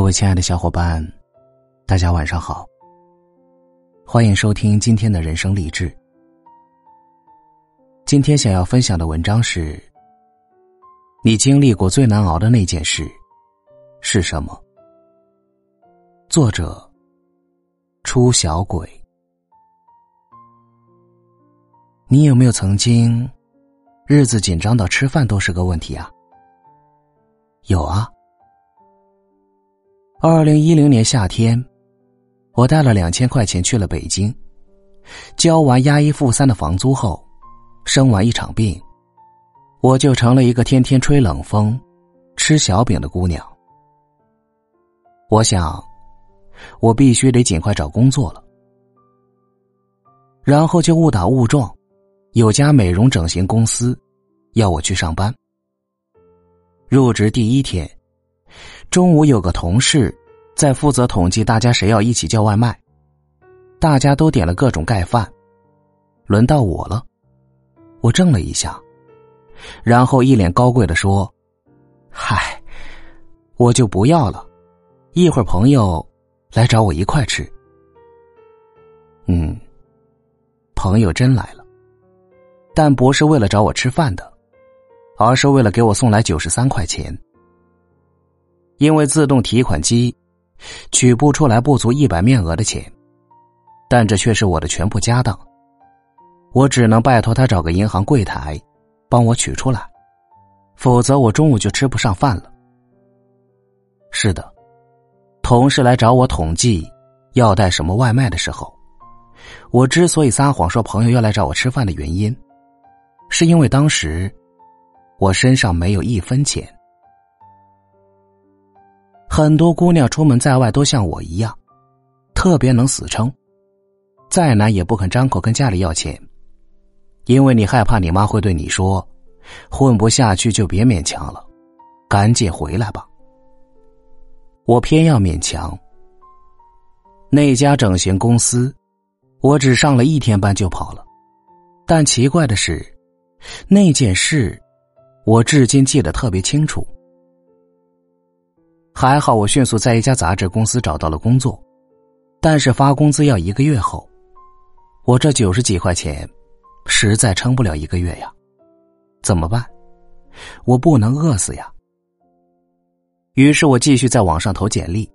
各位亲爱的小伙伴，大家晚上好。欢迎收听今天的人生励志。今天想要分享的文章是：你经历过最难熬的那件事是什么？作者：出小鬼。你有没有曾经日子紧张到吃饭都是个问题啊？有啊。二零一零年夏天，我带了两千块钱去了北京，交完押一付三的房租后，生完一场病，我就成了一个天天吹冷风、吃小饼的姑娘。我想，我必须得尽快找工作了，然后就误打误撞，有家美容整形公司要我去上班。入职第一天。中午有个同事在负责统计大家谁要一起叫外卖，大家都点了各种盖饭，轮到我了，我怔了一下，然后一脸高贵的说：“嗨，我就不要了，一会儿朋友来找我一块吃。”嗯，朋友真来了，但不是为了找我吃饭的，而是为了给我送来九十三块钱。因为自动提款机取不出来不足一百面额的钱，但这却是我的全部家当，我只能拜托他找个银行柜台帮我取出来，否则我中午就吃不上饭了。是的，同事来找我统计要带什么外卖的时候，我之所以撒谎说朋友要来找我吃饭的原因，是因为当时我身上没有一分钱。很多姑娘出门在外都像我一样，特别能死撑，再难也不肯张口跟家里要钱，因为你害怕你妈会对你说：“混不下去就别勉强了，赶紧回来吧。”我偏要勉强。那家整形公司，我只上了一天班就跑了，但奇怪的是，那件事，我至今记得特别清楚。还好，我迅速在一家杂志公司找到了工作，但是发工资要一个月后，我这九十几块钱，实在撑不了一个月呀，怎么办？我不能饿死呀。于是我继续在网上投简历，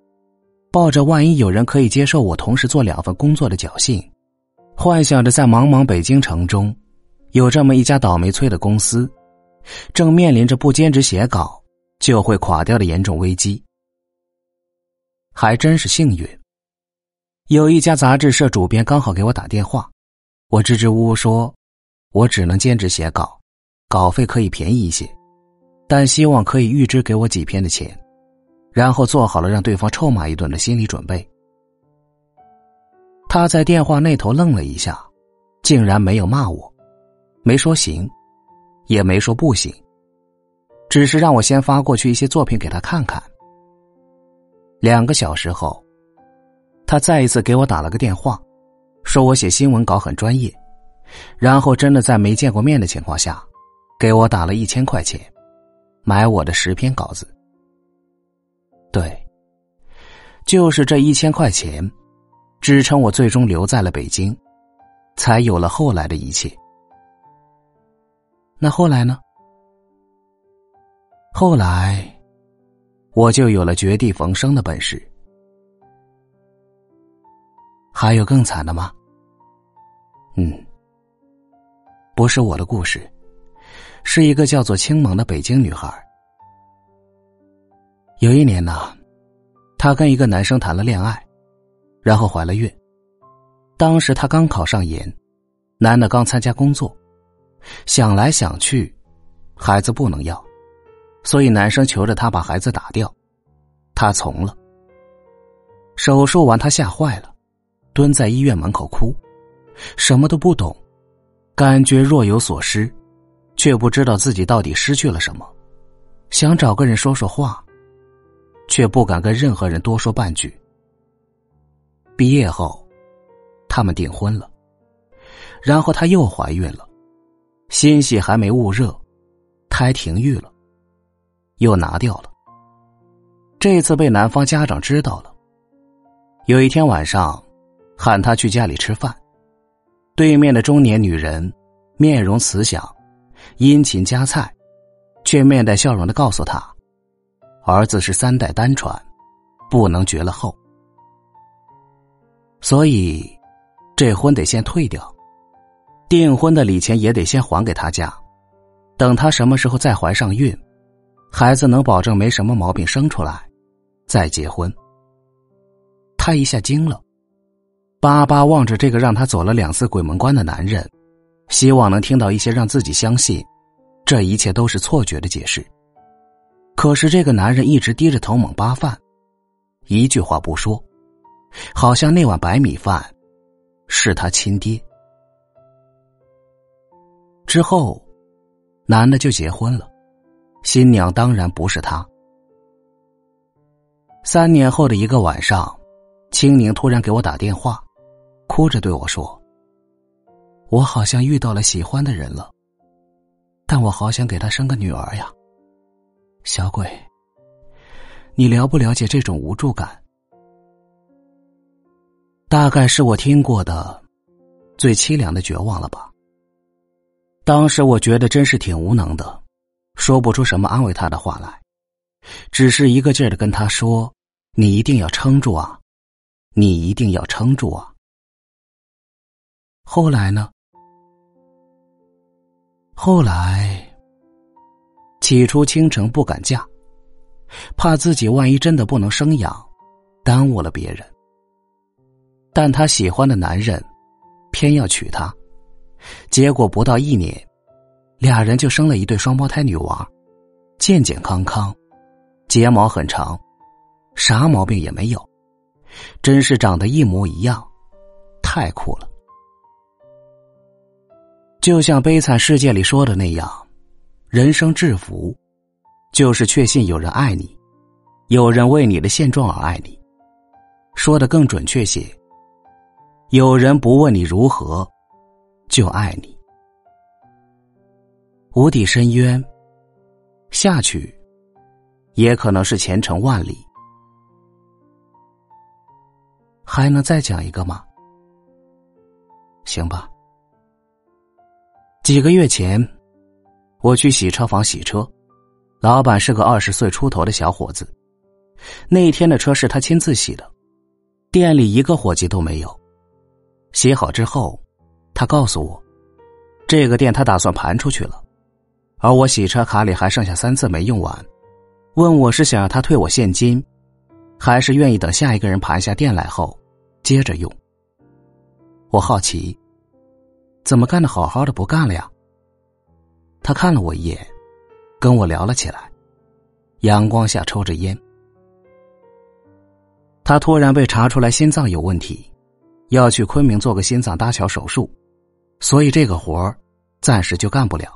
抱着万一有人可以接受我同时做两份工作的侥幸，幻想着在茫茫北京城中，有这么一家倒霉催的公司，正面临着不兼职写稿就会垮掉的严重危机。还真是幸运，有一家杂志社主编刚好给我打电话，我支支吾吾说，我只能兼职写稿，稿费可以便宜一些，但希望可以预支给我几篇的钱，然后做好了让对方臭骂一顿的心理准备。他在电话那头愣了一下，竟然没有骂我，没说行，也没说不行，只是让我先发过去一些作品给他看看。两个小时后，他再一次给我打了个电话，说我写新闻稿很专业，然后真的在没见过面的情况下，给我打了一千块钱，买我的十篇稿子。对，就是这一千块钱，支撑我最终留在了北京，才有了后来的一切。那后来呢？后来。我就有了绝地逢生的本事。还有更惨的吗？嗯，不是我的故事，是一个叫做青萌的北京女孩。有一年呢，她跟一个男生谈了恋爱，然后怀了孕。当时她刚考上研，男的刚参加工作，想来想去，孩子不能要。所以男生求着她把孩子打掉，她从了。手术完，她吓坏了，蹲在医院门口哭，什么都不懂，感觉若有所失，却不知道自己到底失去了什么，想找个人说说话，却不敢跟任何人多说半句。毕业后，他们订婚了，然后她又怀孕了，心喜还没捂热，胎停育了。又拿掉了。这次被男方家长知道了。有一天晚上，喊他去家里吃饭，对面的中年女人面容慈祥，殷勤夹菜，却面带笑容的告诉他，儿子是三代单传，不能绝了后，所以这婚得先退掉，订婚的礼钱也得先还给他家，等他什么时候再怀上孕。孩子能保证没什么毛病生出来，再结婚。他一下惊了，巴巴望着这个让他走了两次鬼门关的男人，希望能听到一些让自己相信这一切都是错觉的解释。可是这个男人一直低着头猛扒饭，一句话不说，好像那碗白米饭是他亲爹。之后，男的就结婚了。新娘当然不是他。三年后的一个晚上，青宁突然给我打电话，哭着对我说：“我好像遇到了喜欢的人了，但我好想给他生个女儿呀。”小鬼，你了不了解这种无助感？大概是我听过的最凄凉的绝望了吧。当时我觉得真是挺无能的。说不出什么安慰他的话来，只是一个劲儿的跟他说：“你一定要撑住啊，你一定要撑住啊。”后来呢？后来，起初倾城不敢嫁，怕自己万一真的不能生养，耽误了别人。但他喜欢的男人，偏要娶她，结果不到一年。俩人就生了一对双胞胎女娃，健健康康，睫毛很长，啥毛病也没有，真是长得一模一样，太酷了。就像《悲惨世界》里说的那样，人生至福，就是确信有人爱你，有人为你的现状而爱你。说的更准确些，有人不问你如何，就爱你。无底深渊，下去，也可能是前程万里。还能再讲一个吗？行吧。几个月前，我去洗车房洗车，老板是个二十岁出头的小伙子。那一天的车是他亲自洗的，店里一个伙计都没有。洗好之后，他告诉我，这个店他打算盘出去了。而我洗车卡里还剩下三次没用完，问我是想让他退我现金，还是愿意等下一个人盘下店来后接着用。我好奇，怎么干的好好的不干了呀？他看了我一眼，跟我聊了起来，阳光下抽着烟。他突然被查出来心脏有问题，要去昆明做个心脏搭桥手术，所以这个活儿暂时就干不了。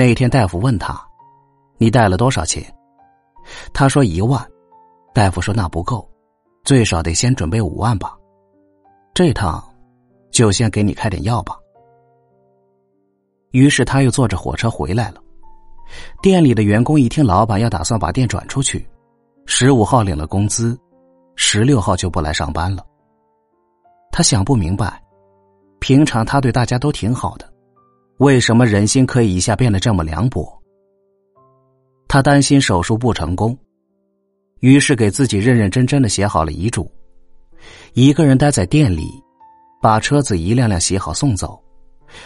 那天大夫问他：“你带了多少钱？”他说：“一万。”大夫说：“那不够，最少得先准备五万吧。这趟就先给你开点药吧。”于是他又坐着火车回来了。店里的员工一听老板要打算把店转出去，十五号领了工资，十六号就不来上班了。他想不明白，平常他对大家都挺好的。为什么人心可以一下变得这么凉薄？他担心手术不成功，于是给自己认认真真的写好了遗嘱，一个人待在店里，把车子一辆辆洗好送走，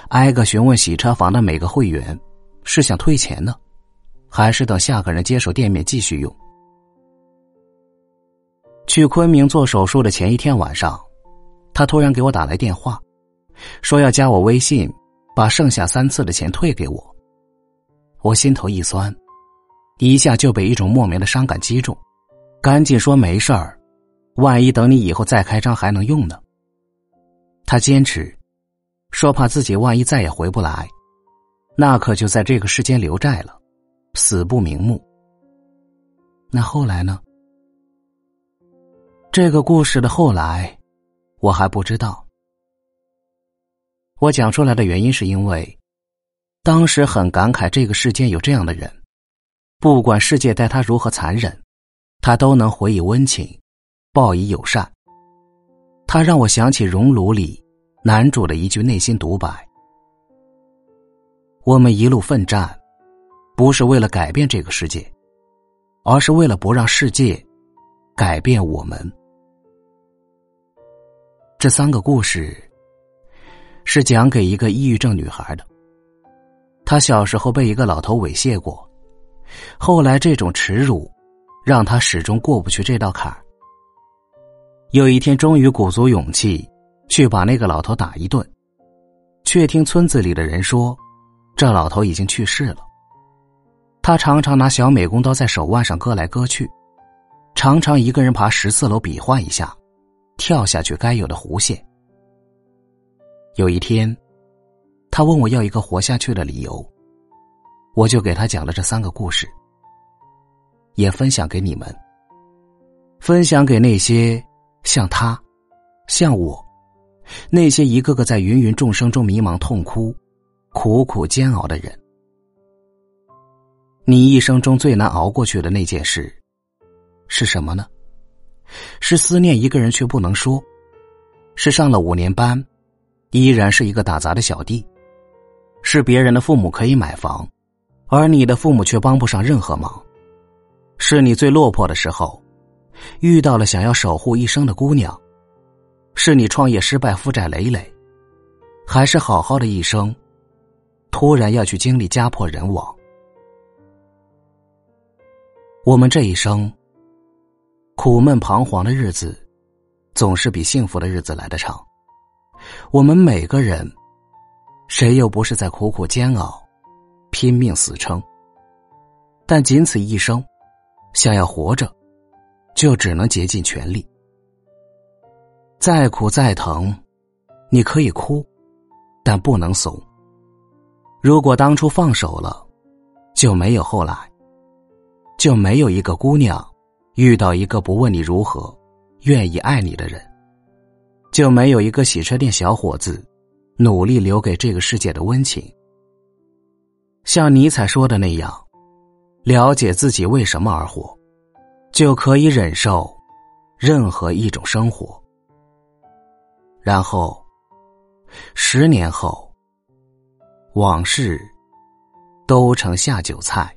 挨个询问洗车房的每个会员，是想退钱呢，还是等下个人接手店面继续用？去昆明做手术的前一天晚上，他突然给我打来电话，说要加我微信。把剩下三次的钱退给我，我心头一酸，一下就被一种莫名的伤感击中，赶紧说没事儿，万一等你以后再开张还能用呢。他坚持，说怕自己万一再也回不来，那可就在这个世间留债了，死不瞑目。那后来呢？这个故事的后来，我还不知道。我讲出来的原因是因为，当时很感慨这个世间有这样的人，不管世界待他如何残忍，他都能回以温情，报以友善。他让我想起《熔炉》里男主的一句内心独白：“我们一路奋战，不是为了改变这个世界，而是为了不让世界改变我们。”这三个故事是讲给一个抑郁症女孩的。她小时候被一个老头猥亵过，后来这种耻辱让她始终过不去这道坎儿。有一天，终于鼓足勇气去把那个老头打一顿，却听村子里的人说，这老头已经去世了。他常常拿小美工刀在手腕上割来割去，常常一个人爬十四楼比划一下，跳下去该有的弧线。有一天。他问我要一个活下去的理由，我就给他讲了这三个故事，也分享给你们，分享给那些像他、像我，那些一个个在芸芸众生中迷茫、痛哭、苦苦煎熬的人。你一生中最难熬过去的那件事是什么呢？是思念一个人却不能说，是上了五年班，依然是一个打杂的小弟。是别人的父母可以买房，而你的父母却帮不上任何忙。是你最落魄的时候，遇到了想要守护一生的姑娘。是你创业失败，负债累累，还是好好的一生，突然要去经历家破人亡。我们这一生，苦闷彷徨的日子，总是比幸福的日子来得长。我们每个人。谁又不是在苦苦煎熬、拼命死撑？但仅此一生，想要活着，就只能竭尽全力。再苦再疼，你可以哭，但不能怂。如果当初放手了，就没有后来，就没有一个姑娘遇到一个不问你如何、愿意爱你的人，就没有一个洗车店小伙子。努力留给这个世界的温情，像尼采说的那样，了解自己为什么而活，就可以忍受任何一种生活。然后，十年后，往事都成下酒菜。